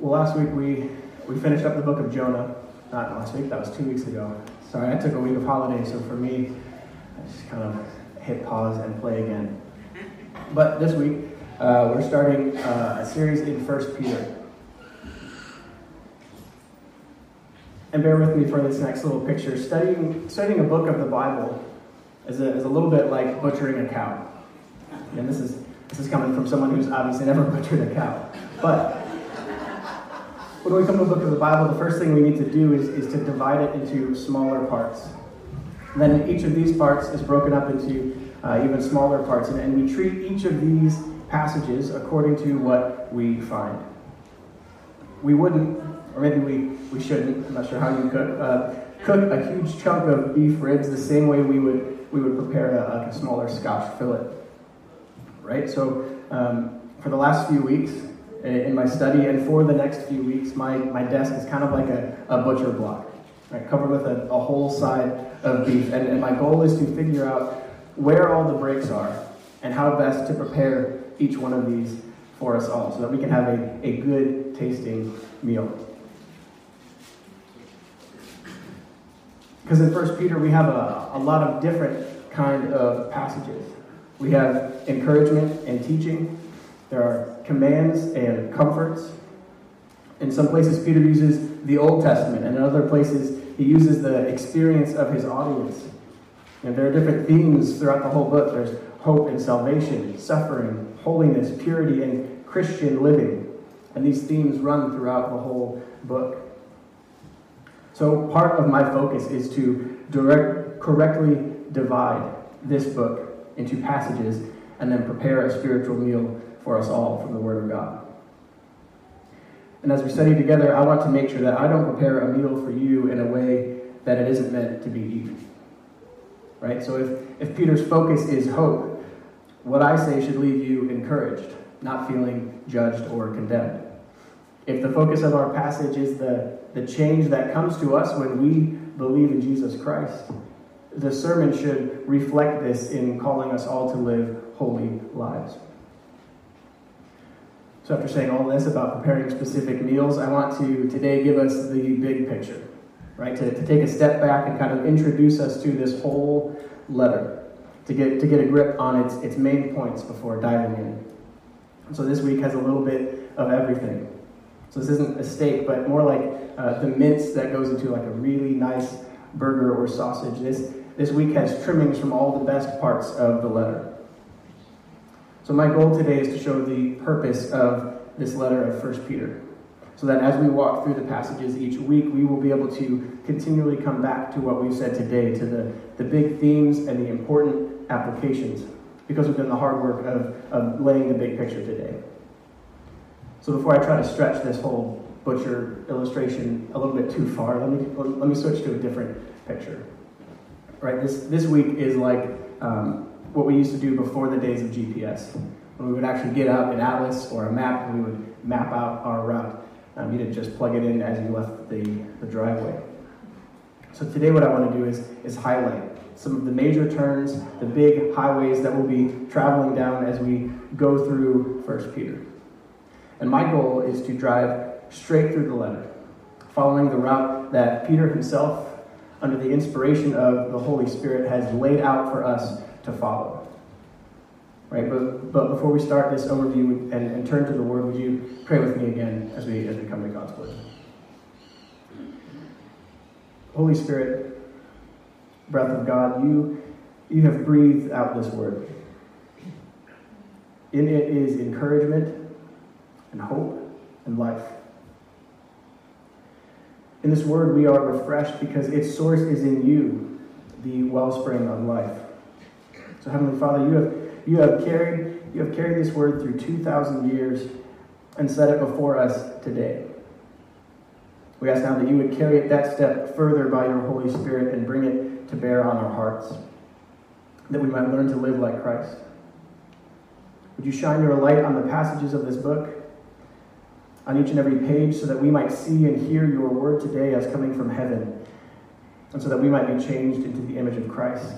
Well, last week we, we finished up the book of Jonah. Not last week, that was two weeks ago. Sorry, I took a week of holiday, so for me, I just kind of hit pause and play again. But this week, uh, we're starting uh, a series in First Peter. And bear with me for this next little picture. Studying, studying a book of the Bible is a, is a little bit like butchering a cow. And this is, this is coming from someone who's obviously never butchered a cow. But when we come to a book of the Bible, the first thing we need to do is, is to divide it into smaller parts. Then each of these parts is broken up into uh, even smaller parts, and, and we treat each of these passages according to what we find. We wouldn't, or maybe we, we shouldn't, I'm not sure how you cook, uh, cook a huge chunk of beef ribs the same way we would, we would prepare a, a smaller scotch fillet. Right? So, um, for the last few weeks, Eh, in my study, and for the next few weeks, my, my desk is kind of like a, a butcher block, right, covered with a, a whole side of beef. And, and my goal is to figure out where all the breaks are and how best to prepare each one of these for us all so that we can have a, a good tasting meal. Because in First Peter, we have a, a lot of different kind of passages. We have encouragement and teaching. There are commands and comforts. In some places, Peter uses the Old Testament, and in other places, he uses the experience of his audience. And there are different themes throughout the whole book. There's hope and salvation, suffering, holiness, purity, and Christian living. And these themes run throughout the whole book. So, part of my focus is to direct, correctly divide this book into passages and then prepare a spiritual meal for us all from the Word of God. And as we study together, I want to make sure that I don't prepare a meal for you in a way that it isn't meant to be eaten. Right? So if, if Peter's focus is hope, what I say should leave you encouraged, not feeling judged or condemned. If the focus of our passage is the, the change that comes to us when we believe in Jesus Christ, the sermon should reflect this in calling us all to live holy lives. So, after saying all this about preparing specific meals, I want to today give us the big picture, right? To, to take a step back and kind of introduce us to this whole letter, to get, to get a grip on its, its main points before diving in. So, this week has a little bit of everything. So, this isn't a steak, but more like uh, the mince that goes into like a really nice burger or sausage. This, this week has trimmings from all the best parts of the letter. So my goal today is to show the purpose of this letter of 1 Peter. So that as we walk through the passages each week, we will be able to continually come back to what we've said today, to the, the big themes and the important applications, because we've done the hard work of, of laying the big picture today. So before I try to stretch this whole butcher illustration a little bit too far, let me, let me switch to a different picture. Right, this, this week is like um, what we used to do before the days of GPS. When we would actually get out an atlas or a map and we would map out our route. Um, you didn't just plug it in as you left the, the driveway. So today what I want to do is, is highlight some of the major turns, the big highways that we'll be traveling down as we go through 1 Peter. And my goal is to drive straight through the letter, following the route that Peter himself, under the inspiration of the Holy Spirit, has laid out for us to follow. Right, but, but before we start this overview and, and turn to the Word, would you pray with me again as we, as we come to God's Word? Holy Spirit, breath of God, you, you have breathed out this Word. In it is encouragement and hope and life. In this Word, we are refreshed because its source is in you, the wellspring of life. So, Heavenly Father, you have, you have carried you have carried this word through 2,000 years and set it before us today. We ask now that you would carry it that step further by your Holy Spirit and bring it to bear on our hearts, that we might learn to live like Christ. Would you shine your light on the passages of this book, on each and every page, so that we might see and hear your word today as coming from heaven, and so that we might be changed into the image of Christ,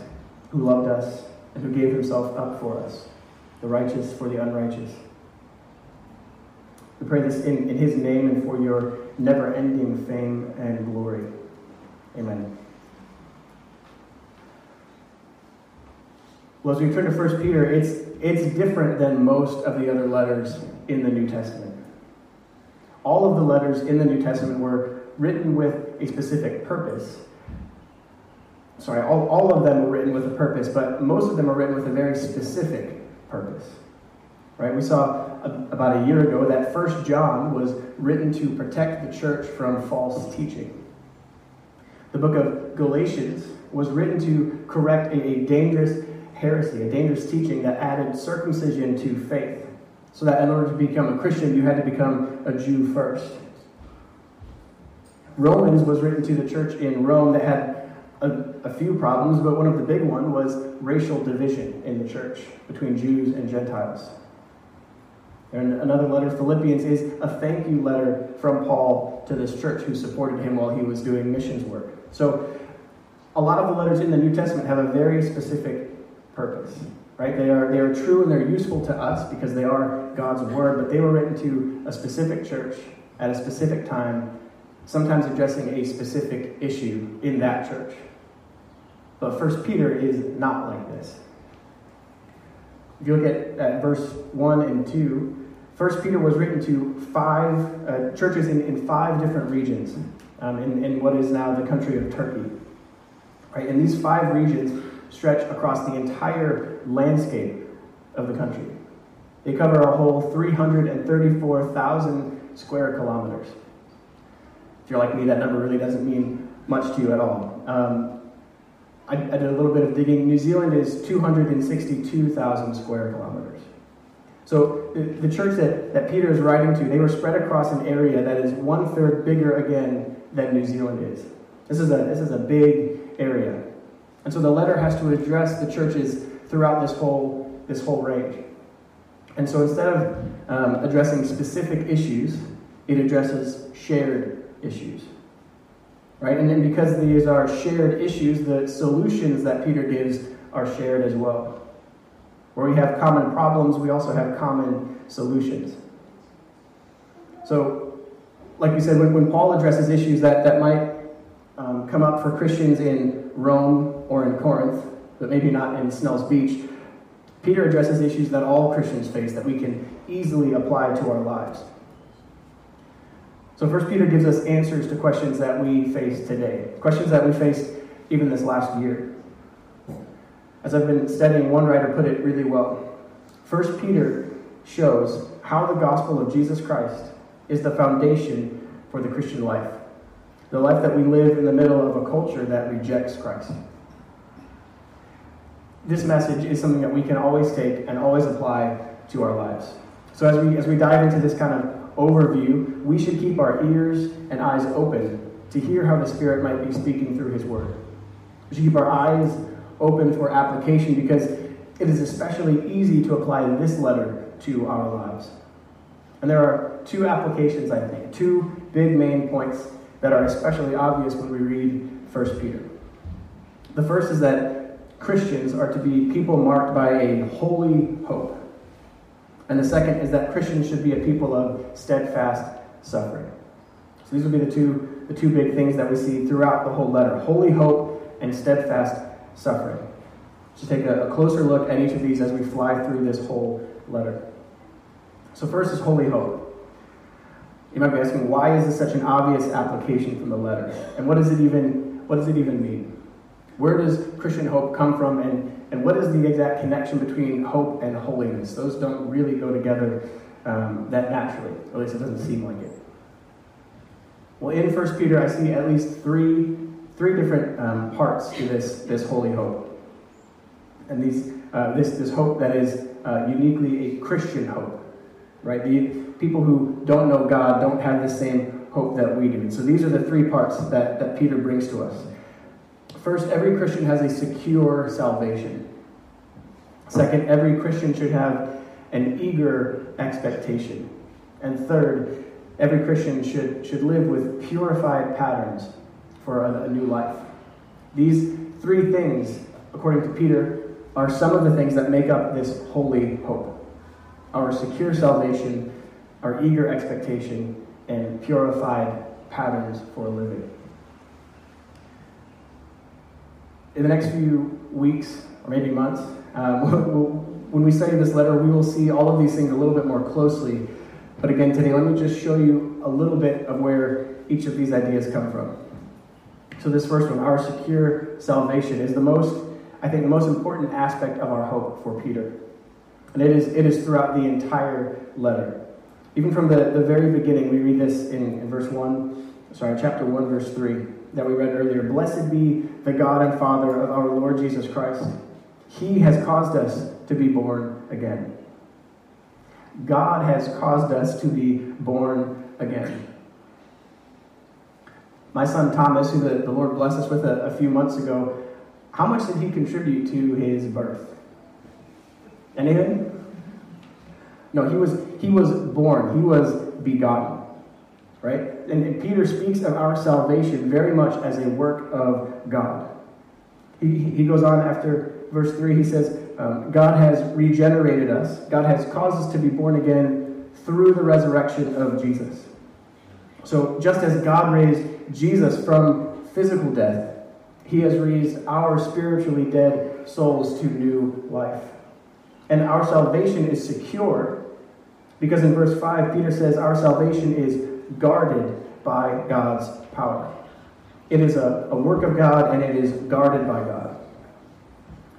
who loved us and who gave himself up for us, the righteous for the unrighteous. We pray this in, in his name and for your never ending fame and glory. Amen. Well, as we turn to 1 Peter, it's, it's different than most of the other letters in the New Testament. All of the letters in the New Testament were written with a specific purpose. Sorry, all, all of them were written with a purpose, but most of them are written with a very specific purpose. Right? We saw a, about a year ago that First John was written to protect the church from false teaching. The book of Galatians was written to correct a, a dangerous heresy, a dangerous teaching that added circumcision to faith. So that in order to become a Christian, you had to become a Jew first. Romans was written to the church in Rome that had a, a few problems, but one of the big ones was racial division in the church between Jews and Gentiles. And another letter, Philippians, is a thank you letter from Paul to this church who supported him while he was doing missions work. So, a lot of the letters in the New Testament have a very specific purpose, right? They are, they are true and they're useful to us because they are God's word, but they were written to a specific church at a specific time, sometimes addressing a specific issue in that church. But First Peter is not like this. If you look at, at verse 1 and 2, First Peter was written to five uh, churches in, in five different regions um, in, in what is now the country of Turkey. Right? And these five regions stretch across the entire landscape of the country. They cover a whole 334,000 square kilometers. If you're like me, that number really doesn't mean much to you at all. Um, I, I, did a little bit of digging. New Zealand is 262,000 square kilometers. So the, the church that, that Peter is writing to, they were spread across an area that is one third bigger again than New Zealand is. This is a, this is a big area. And so the letter has to address the churches throughout this whole, this whole range. And so instead of um, addressing specific issues, it addresses shared issues. Right? And then because these are shared issues, the solutions that Peter gives are shared as well. Where we have common problems, we also have common solutions. So, like we said, when, when Paul addresses issues that, that might um, come up for Christians in Rome or in Corinth, but maybe not in Snell's Beach, Peter addresses issues that all Christians face that we can easily apply to our lives. So, First Peter gives us answers to questions that we face today, questions that we faced even this last year. As I've been studying, one writer put it really well. First Peter shows how the gospel of Jesus Christ is the foundation for the Christian life, the life that we live in the middle of a culture that rejects Christ. This message is something that we can always take and always apply to our lives. So as we as we dive into this kind of overview, we should keep our ears and eyes open to hear how the Spirit might be speaking through His Word. We should keep our eyes open for application because it is especially easy to apply this letter to our lives. And there are two applications, I think, two big main points that are especially obvious when we read 1 Peter. The first is that Christians are to be people marked by a holy hope. And the second is that Christians should be a people of steadfast suffering. So these will be the two, the two big things that we see throughout the whole letter holy hope and steadfast suffering. Let's take a, a closer look at each of these as we fly through this whole letter. So, first is holy hope. You might be asking, why is this such an obvious application from the letter? And what does it even, what does it even mean? Where does Christian hope come from? And, and what is the exact connection between hope and holiness? Those don't really go together um, that naturally. At least it doesn't seem like it. Well, in 1 Peter, I see at least three three different um, parts to this, this holy hope. And these, uh, this, this hope that is uh, uniquely a Christian hope, right? The people who don't know God don't have the same hope that we do. And so these are the three parts that, that Peter brings to us. First, every Christian has a secure salvation. Second, every Christian should have an eager expectation. And third, every Christian should, should live with purified patterns for a, a new life. These three things, according to Peter, are some of the things that make up this holy hope our secure salvation, our eager expectation, and purified patterns for living. In the next few weeks, or maybe months, um, when we study this letter, we will see all of these things a little bit more closely. But again, today, let me just show you a little bit of where each of these ideas come from. So, this first one, our secure salvation, is the most, I think, the most important aspect of our hope for Peter. And it is, it is throughout the entire letter. Even from the, the very beginning, we read this in, in verse 1, sorry, chapter 1, verse 3, that we read earlier. Blessed be the God and Father of our Lord Jesus Christ. He has caused us to be born again. God has caused us to be born again. My son Thomas, who the, the Lord blessed us with a, a few months ago, how much did he contribute to his birth? Anything? No, he was he was born. He was begotten. Right? And, and Peter speaks of our salvation very much as a work of God. He, he goes on after verse 3, he says, um, God has regenerated us. God has caused us to be born again through the resurrection of Jesus. So, just as God raised Jesus from physical death, he has raised our spiritually dead souls to new life. And our salvation is secure because in verse 5, Peter says our salvation is guarded by God's power. It is a, a work of God and it is guarded by God.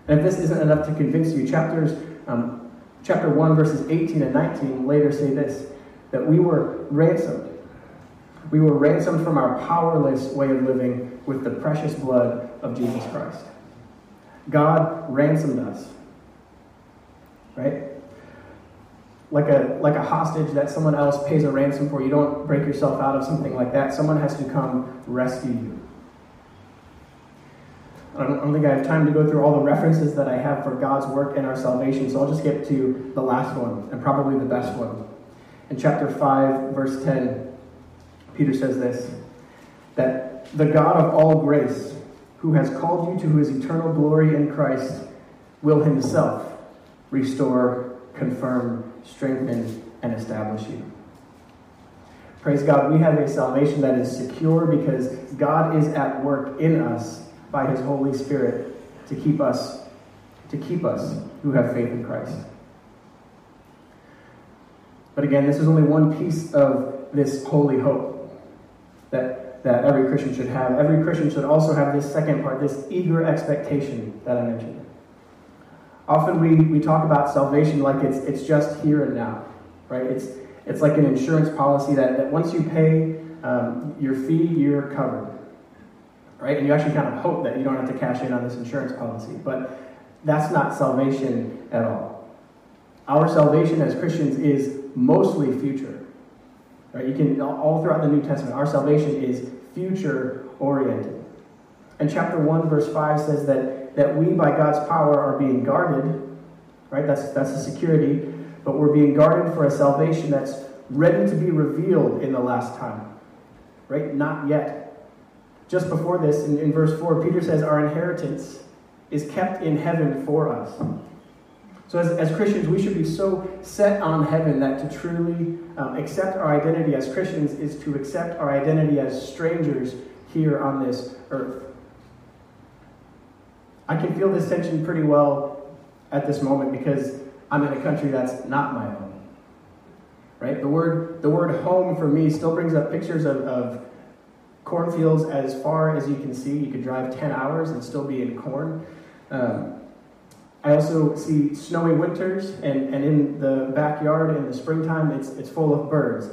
And if this isn't enough to convince you, chapters um, chapter 1, verses 18 and 19 later say this that we were ransomed. We were ransomed from our powerless way of living with the precious blood of Jesus Christ. God ransomed us. Right? Like a, like a hostage that someone else pays a ransom for. You don't break yourself out of something like that. Someone has to come rescue you. I don't, I don't think I have time to go through all the references that I have for God's work and our salvation, so I'll just get to the last one, and probably the best one. In chapter 5, verse 10, Peter says this that the God of all grace, who has called you to his eternal glory in Christ, will himself restore, confirm, strengthen, and establish you. Praise God, we have a salvation that is secure because God is at work in us by his Holy Spirit to keep us to keep us who have faith in Christ. But again, this is only one piece of this holy hope that, that every Christian should have. Every Christian should also have this second part, this eager expectation that I mentioned. Often we, we talk about salvation like it's, it's just here and now, right? It's, it's like an insurance policy that, that once you pay um, your fee, you're covered right? And you actually kind of hope that you don't have to cash in on this insurance policy. But that's not salvation at all. Our salvation as Christians is mostly future. Right? You can all throughout the New Testament, our salvation is future oriented. And chapter 1, verse 5 says that, that we, by God's power, are being guarded. Right? That's, that's a security. But we're being guarded for a salvation that's ready to be revealed in the last time. Right? Not yet just before this, in, in verse 4, Peter says, Our inheritance is kept in heaven for us. So, as, as Christians, we should be so set on heaven that to truly um, accept our identity as Christians is to accept our identity as strangers here on this earth. I can feel this tension pretty well at this moment because I'm in a country that's not my own. Right? The word, the word home for me still brings up pictures of, of cornfields as far as you can see. You could drive 10 hours and still be in corn. Um, I also see snowy winters, and, and in the backyard in the springtime, it's, it's full of birds.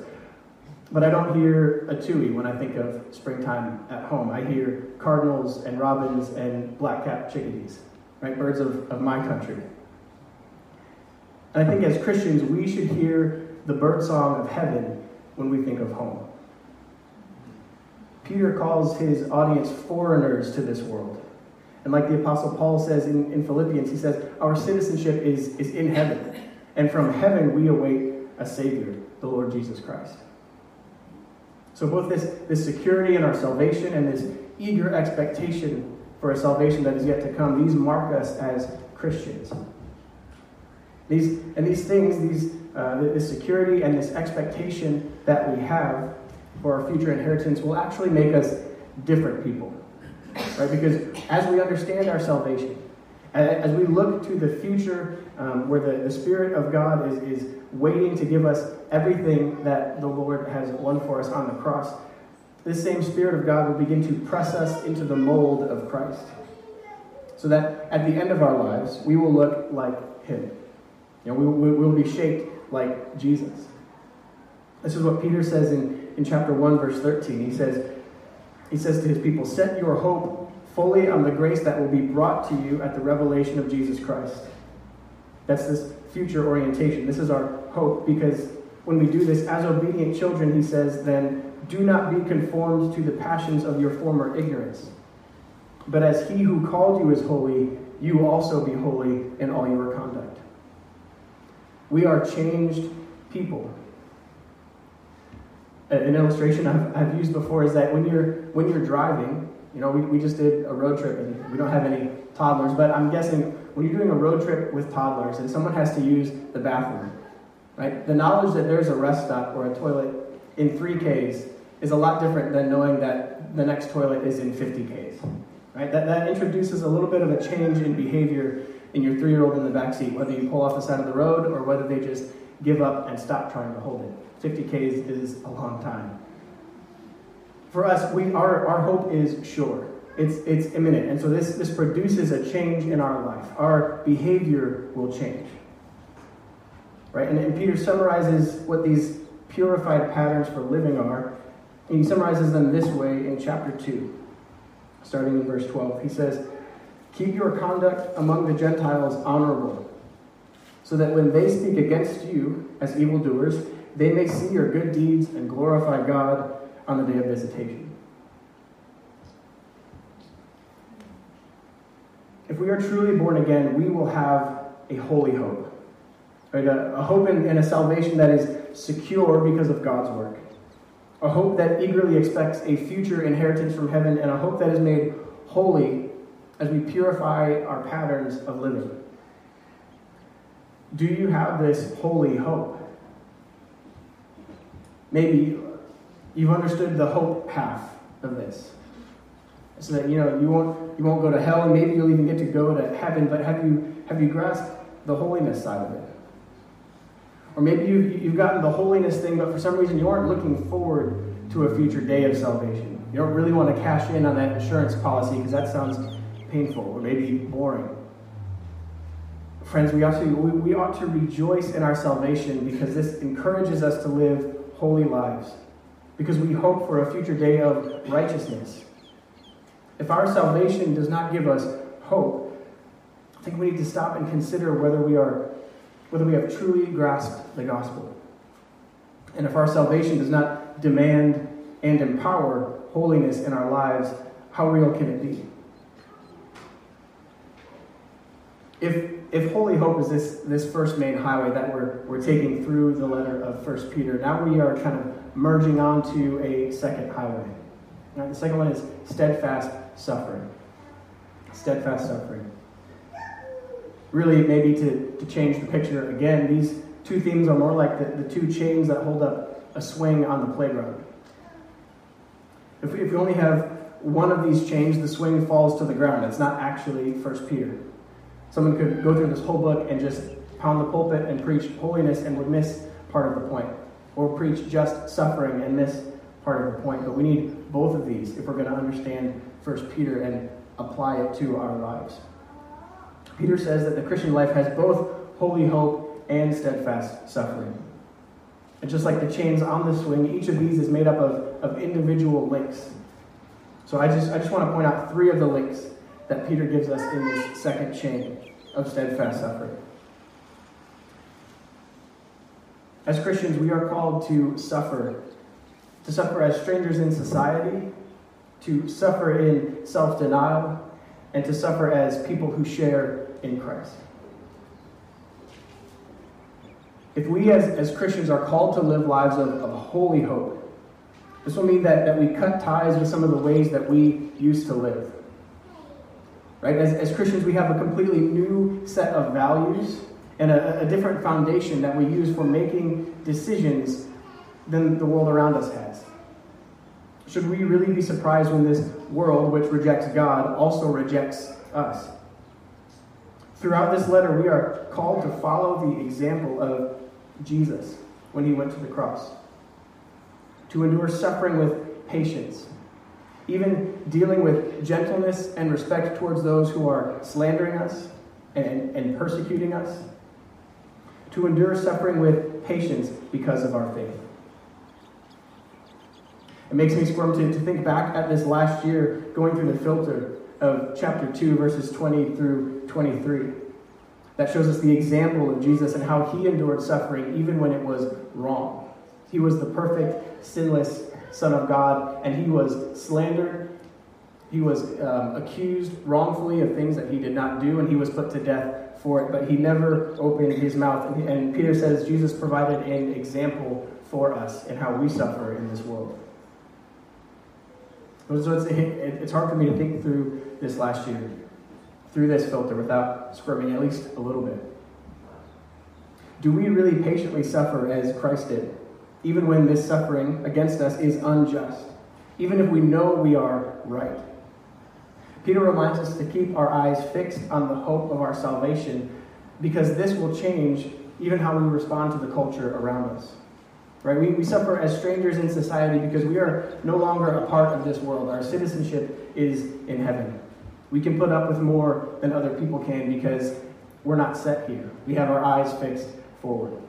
But I don't hear a tui when I think of springtime at home. I hear cardinals and robins and black-capped chickadees, right? Birds of, of my country. And I think as Christians, we should hear the bird song of heaven when we think of home. Peter calls his audience foreigners to this world. And like the Apostle Paul says in, in Philippians, he says, Our citizenship is, is in heaven. And from heaven we await a Savior, the Lord Jesus Christ. So both this, this security in our salvation and this eager expectation for a salvation that is yet to come, these mark us as Christians. These, and these things, these, uh, this security and this expectation that we have for our future inheritance will actually make us different people. Right? Because as we understand our salvation, as we look to the future um, where the, the Spirit of God is, is waiting to give us everything that the Lord has won for us on the cross, this same Spirit of God will begin to press us into the mold of Christ. So that at the end of our lives, we will look like Him. You know, we, we will be shaped like Jesus. This is what Peter says in, in chapter 1, verse 13. He says, he says to his people, Set your hope fully on the grace that will be brought to you at the revelation of Jesus Christ. That's this future orientation. This is our hope because when we do this as obedient children, he says, then do not be conformed to the passions of your former ignorance. But as he who called you is holy, you also be holy in all your conduct. We are changed people. An illustration I've, I've used before is that when you're when you're driving, you know, we, we just did a road trip and we don't have any toddlers, but I'm guessing when you're doing a road trip with toddlers and someone has to use the bathroom, right? The knowledge that there's a rest stop or a toilet in 3Ks is a lot different than knowing that the next toilet is in 50Ks, right? That, that introduces a little bit of a change in behavior in your three year old in the back seat, whether you pull off the side of the road or whether they just give up and stop trying to hold it. 50Ks is a long time for us, we, our, our hope is sure. It's, it's imminent. And so this, this produces a change in our life. Our behavior will change. Right? And, and Peter summarizes what these purified patterns for living are. And he summarizes them this way in chapter 2, starting in verse 12. He says, Keep your conduct among the Gentiles honorable, so that when they speak against you as evildoers, they may see your good deeds and glorify God on the day of visitation. If we are truly born again, we will have a holy hope. Right? A, a hope in a salvation that is secure because of God's work. A hope that eagerly expects a future inheritance from heaven, and a hope that is made holy as we purify our patterns of living. Do you have this holy hope? Maybe you've understood the hope half of this. So that you know you won't you won't go to hell and maybe you'll even get to go to heaven, but have you have you grasped the holiness side of it? Or maybe you you've gotten the holiness thing, but for some reason you aren't looking forward to a future day of salvation. You don't really want to cash in on that insurance policy because that sounds painful or maybe boring. Friends, we ought, to, we, we ought to rejoice in our salvation because this encourages us to live holy lives because we hope for a future day of righteousness. If our salvation does not give us hope, I think we need to stop and consider whether we are whether we have truly grasped the gospel. And if our salvation does not demand and empower holiness in our lives, how real can it be? If, if holy hope is this, this first main highway that we're, we're taking through the letter of First Peter, now we are kind of merging onto a second highway. Right, the second one is steadfast suffering. Steadfast suffering. Really, maybe to, to change the picture again, these two themes are more like the, the two chains that hold up a swing on the playground. If we, if we only have one of these chains, the swing falls to the ground. It's not actually First Peter. Someone could go through this whole book and just pound the pulpit and preach holiness and would miss part of the point or preach just suffering and miss part of the point. But we need both of these if we're going to understand First Peter and apply it to our lives. Peter says that the Christian life has both holy hope and steadfast suffering. And just like the chains on the swing, each of these is made up of, of individual links. So I just, I just want to point out three of the links that Peter gives us in this second chain of steadfast suffering. As Christians, we are called to suffer, to suffer as strangers in society, to suffer in self denial, and to suffer as people who share in Christ. If we as, as Christians are called to live lives of, of holy hope, this will mean that, that we cut ties with some of the ways that we used to live. Right? As, as Christians, we have a completely new set of values and a, a different foundation that we use for making decisions than the world around us has. Should we really be surprised when this world, which rejects God, also rejects us? Throughout this letter, we are called to follow the example of Jesus when he went to the cross, to endure suffering with patience, even dealing with gentleness and respect towards those who are slandering us and, and persecuting us, to endure suffering with patience because of our faith. It makes me squirm to, to think back at this last year going through the filter of chapter 2, verses 20 through 23. That shows us the example of Jesus and how he endured suffering even when it was wrong. He was the perfect, sinless Son of God, and he was slandered. He was um, accused wrongfully of things that he did not do, and he was put to death for it. But he never opened his mouth. And, and Peter says Jesus provided an example for us in how we suffer in this world. So it's, it's hard for me to think through this last year, through this filter, without squirming at least a little bit. Do we really patiently suffer as Christ did, even when this suffering against us is unjust, even if we know we are right? Peter reminds us to keep our eyes fixed on the hope of our salvation because this will change even how we respond to the culture around us. Right? We, we suffer as strangers in society because we are no longer a part of this world. Our citizenship is in heaven. We can put up with more than other people can because we're not set here. We have our eyes fixed forward.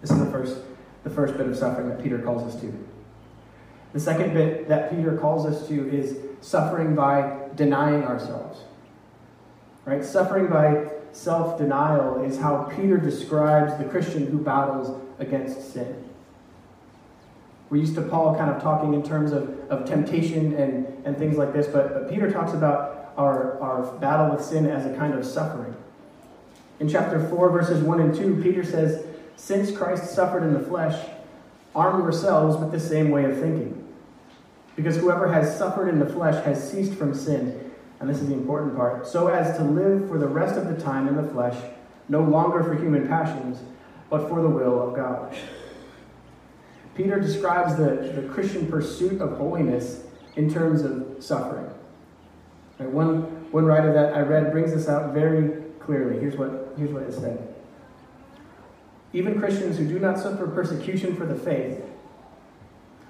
This is the first, the first bit of suffering that Peter calls us to. The second bit that Peter calls us to is suffering by denying ourselves. Right? Suffering by self denial is how Peter describes the Christian who battles against sin. We're used to Paul kind of talking in terms of, of temptation and, and things like this, but, but Peter talks about our, our battle with sin as a kind of suffering. In chapter 4, verses 1 and 2, Peter says, Since Christ suffered in the flesh, arm yourselves with the same way of thinking. Because whoever has suffered in the flesh has ceased from sin, and this is the important part, so as to live for the rest of the time in the flesh, no longer for human passions but for the will of God. Peter describes the, the Christian pursuit of holiness in terms of suffering. Right, one, one writer that I read brings this out very clearly. Here's what, here's what it said. Even Christians who do not suffer persecution for the faith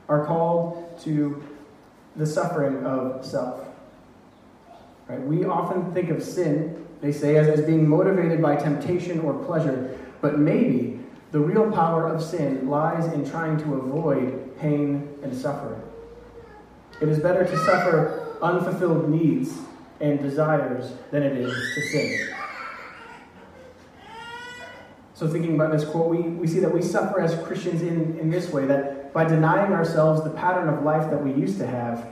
are called to the suffering of self. Right? We often think of sin, they say, as, as being motivated by temptation or pleasure, but maybe the real power of sin lies in trying to avoid pain and suffering. It is better to suffer unfulfilled needs and desires than it is to sin. So, thinking about this quote, we, we see that we suffer as Christians in, in this way that by denying ourselves the pattern of life that we used to have,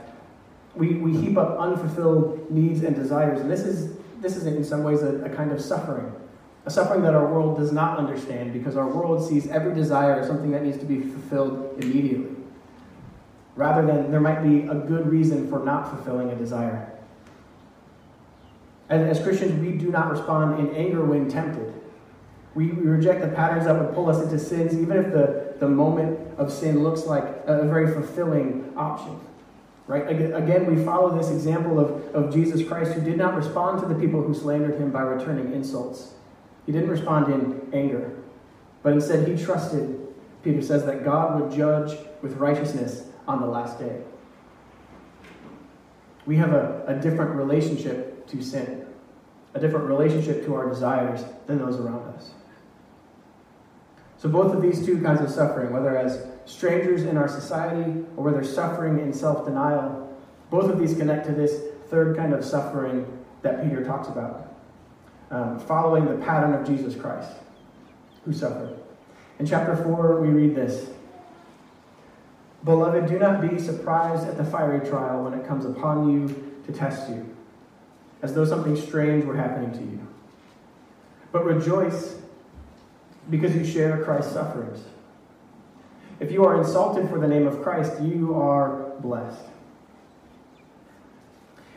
we, we heap up unfulfilled needs and desires. And this is, this is in some ways a, a kind of suffering a suffering that our world does not understand because our world sees every desire as something that needs to be fulfilled immediately, rather than there might be a good reason for not fulfilling a desire. And as Christians, we do not respond in anger when tempted. We, we reject the patterns that would pull us into sins, even if the, the moment of sin looks like a, very fulfilling option. Right? Again, we follow this example of, of Jesus Christ, who did not respond to the people who slandered him by returning insults. He didn't respond in anger, but instead he trusted, Peter says, that God would judge with righteousness on the last day. We have a, a different relationship to sin, a different relationship to our desires than those around us. So, both of these two kinds of suffering, whether as strangers in our society or whether suffering in self denial, both of these connect to this third kind of suffering that Peter talks about um, following the pattern of Jesus Christ, who suffered. In chapter 4, we read this Beloved, do not be surprised at the fiery trial when it comes upon you to test you, as though something strange were happening to you. But rejoice because you share Christ's sufferings. If you are insulted for the name of Christ, you are blessed.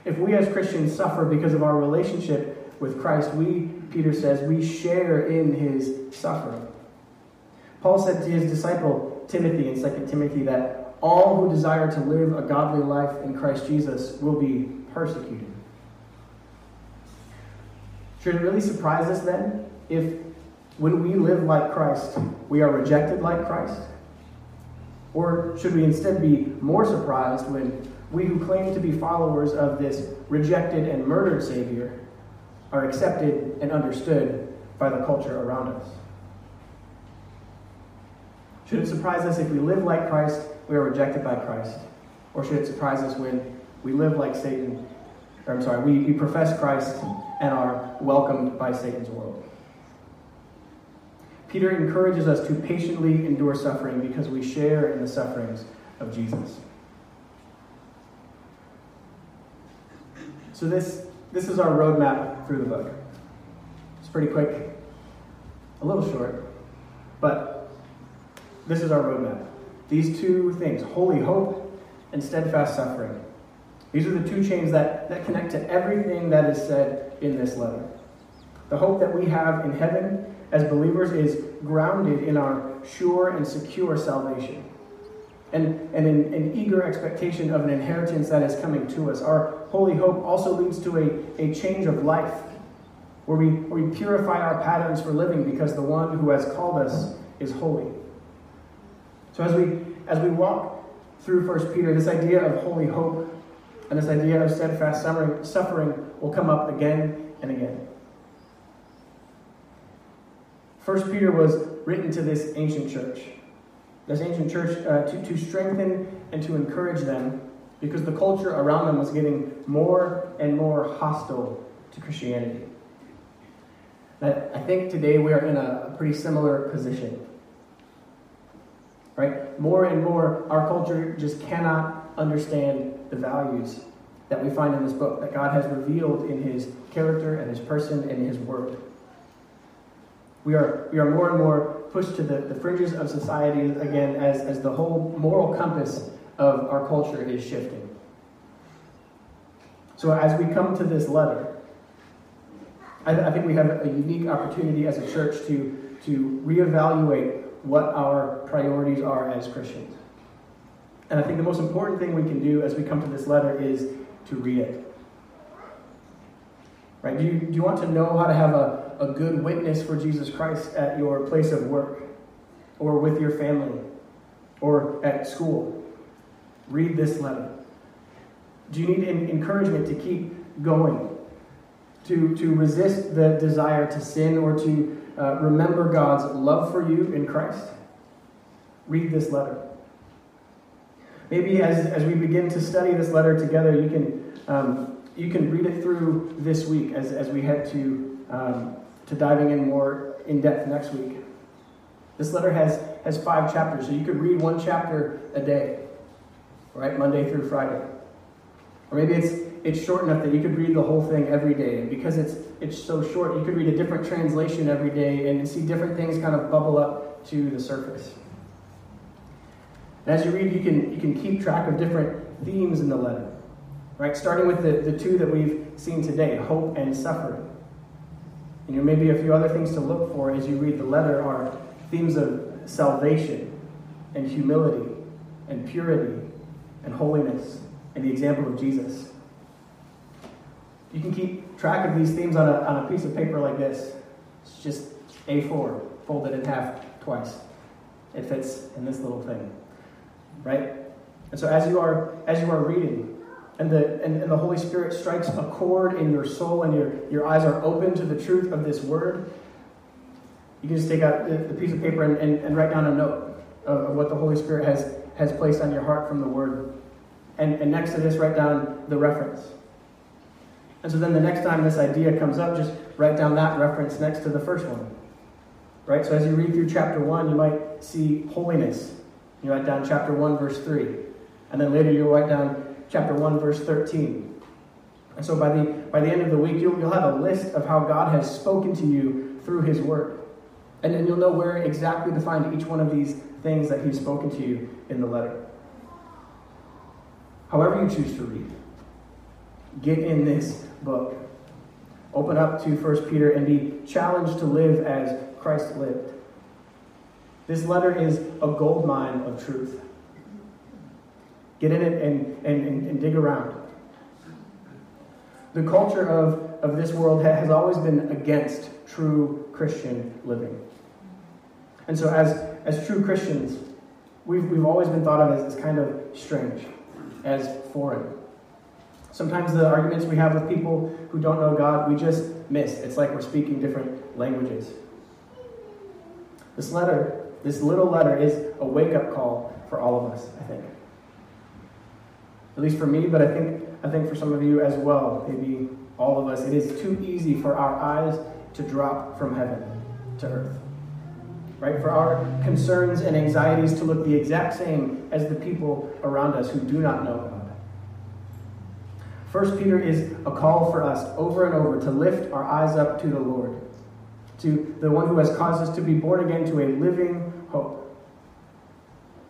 If we as Christians suffer because of our relationship with Christ, we Peter says, we share in his suffering. Paul said to his disciple Timothy in 2 Timothy that all who desire to live a godly life in Christ Jesus will be persecuted. Should it really surprise us then if, when we live like Christ, we are rejected like Christ? Or should we instead be more surprised when we who claim to be followers of this rejected and murdered Savior are accepted and understood by the culture around us? Should it surprise us if we live like Christ, we are rejected by Christ? Or should it surprise us when we live like Satan? Or, I'm sorry, we, we profess Christ and are welcomed by Satan's world. Peter encourages us to patiently endure suffering because we share in the sufferings of Jesus. So this, this is our roadmap through the book. It's pretty quick, a little short, but this is our roadmap. These two things, holy hope and steadfast suffering. These are the two chains that, that connect to everything that is said in this letter. The hope that we have in heaven as believers is grounded in our sure and secure salvation and, and in an eager expectation of an inheritance that is coming to us. Our holy hope also leads to a, a change of life where we, where we purify our patterns for living because the one who has called us is holy. So as we, as we walk through First Peter, this idea of holy hope and this idea of steadfast suffering will come up again and again. First Peter was written to this ancient church. This ancient church uh, to, to strengthen and to encourage them because the culture around them was getting more and more hostile to Christianity. But I think today we are in a pretty similar position. Right? More and more, our culture just cannot understand the values that we find in this book that God has revealed in his character and his person and his word. We are, we are more and more pushed to the, the fringes of society again as, as the whole moral compass of our culture is shifting. So, as we come to this letter, I, I think we have a unique opportunity as a church to, to reevaluate what our priorities are as Christians. And I think the most important thing we can do as we come to this letter is to read it. Right? Do you, do you want to know how to have a, a good witness for Jesus Christ at your place of work or with your family or at school? Read this letter. Do you need encouragement to keep going? To, to resist the desire to sin or to uh, remember God's love for you in Christ? Read this letter. Maybe as, as we begin to study this letter together, you can, um, you can read it through this week as, as we head to, um, to diving in more in depth next week. This letter has, has five chapters, so you could read one chapter a day, right? Monday through Friday. Or maybe it's, it's short enough that you could read the whole thing every day. And because it's, it's so short, you could read a different translation every day and see different things kind of bubble up to the surface. And as you read, you can, you can keep track of different themes in the letter, right? Starting with the, the two that we've seen today hope and suffering. And you know, maybe a few other things to look for as you read the letter are themes of salvation and humility and purity and holiness and the example of Jesus. You can keep track of these themes on a, on a piece of paper like this. It's just A4, folded in half twice. It fits in this little thing right? And so as you are as you are reading, and the and, and the Holy Spirit strikes a chord in your soul, and your, your eyes are open to the truth of this word, you can just take out the, the piece of paper and, and, and, write down a note of, of, what the Holy Spirit has has placed on your heart from the word. And, and next to this, write down the reference. And so then the next time this idea comes up, just write down that reference next to the first one. Right? So as you read through chapter 1, you might see holiness you write down chapter 1, verse 3. And then later you'll write down chapter 1, verse 13. And so by the, by the end of the week, you'll, you'll have a list of how God has spoken to you through His Word. And then you'll know where exactly to find each one of these things that He's spoken to you in the letter. However, you choose to read, get in this book. Open up to 1 Peter and be challenged to live as Christ lived. This letter is a gold mine of truth. Get in it and, and, and, and dig around. The culture of, of this world has always been against true Christian living. And so, as, as true Christians, we've, we've always been thought of as, as kind of strange, as foreign. Sometimes the arguments we have with people who don't know God, we just miss. It's like we're speaking different languages. This letter, this little letter, is a wake up call for all of us, I think. At least for me, but I think, I think for some of you as well, maybe all of us, it is too easy for our eyes to drop from heaven to earth. Right? For our concerns and anxieties to look the exact same as the people around us who do not know God. First Peter is a call for us over and over to lift our eyes up to the Lord to the one who has caused us to be born again to a living hope,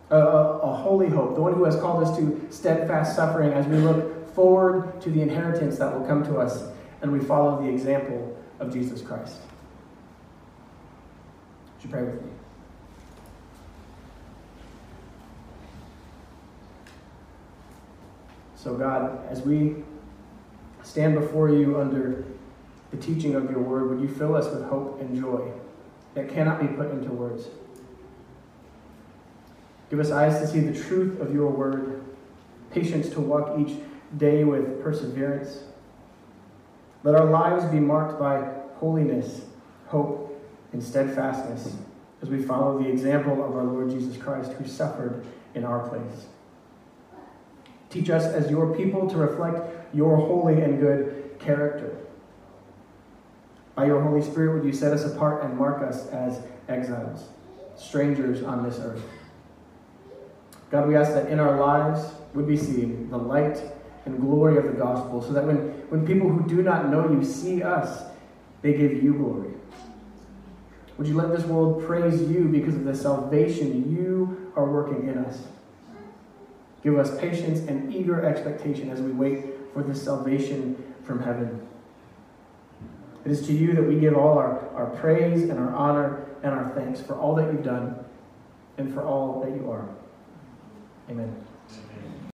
a, a, holy hope, the one who has called us to steadfast suffering as we look forward to the inheritance that will come to us and we follow the example of Jesus Christ. Would you pray with me? So, God, as we stand before you under the teaching of your word, would you fill us with hope and joy that cannot be put into words? Give us eyes to see the truth of your word, patience to walk each day with perseverance. Let our lives be marked by holiness, hope, and steadfastness as we follow the example of our Lord Jesus Christ, who suffered in our place. Teach us as your people to reflect your holy and good character by your Holy Spirit, would you set us apart and mark us as exiles, strangers on this earth? God, we ask that in our lives would be seen the light and glory of the gospel, so that when, when people who do not know you see us, they give you glory. Would you let this world praise you because of the salvation you are working in us? Give us patience and eager expectation as we wait for the salvation from heaven. It is to you that we give all our, our praise and our honor and our thanks for all that you've done and for all that you are. Amen. Amen.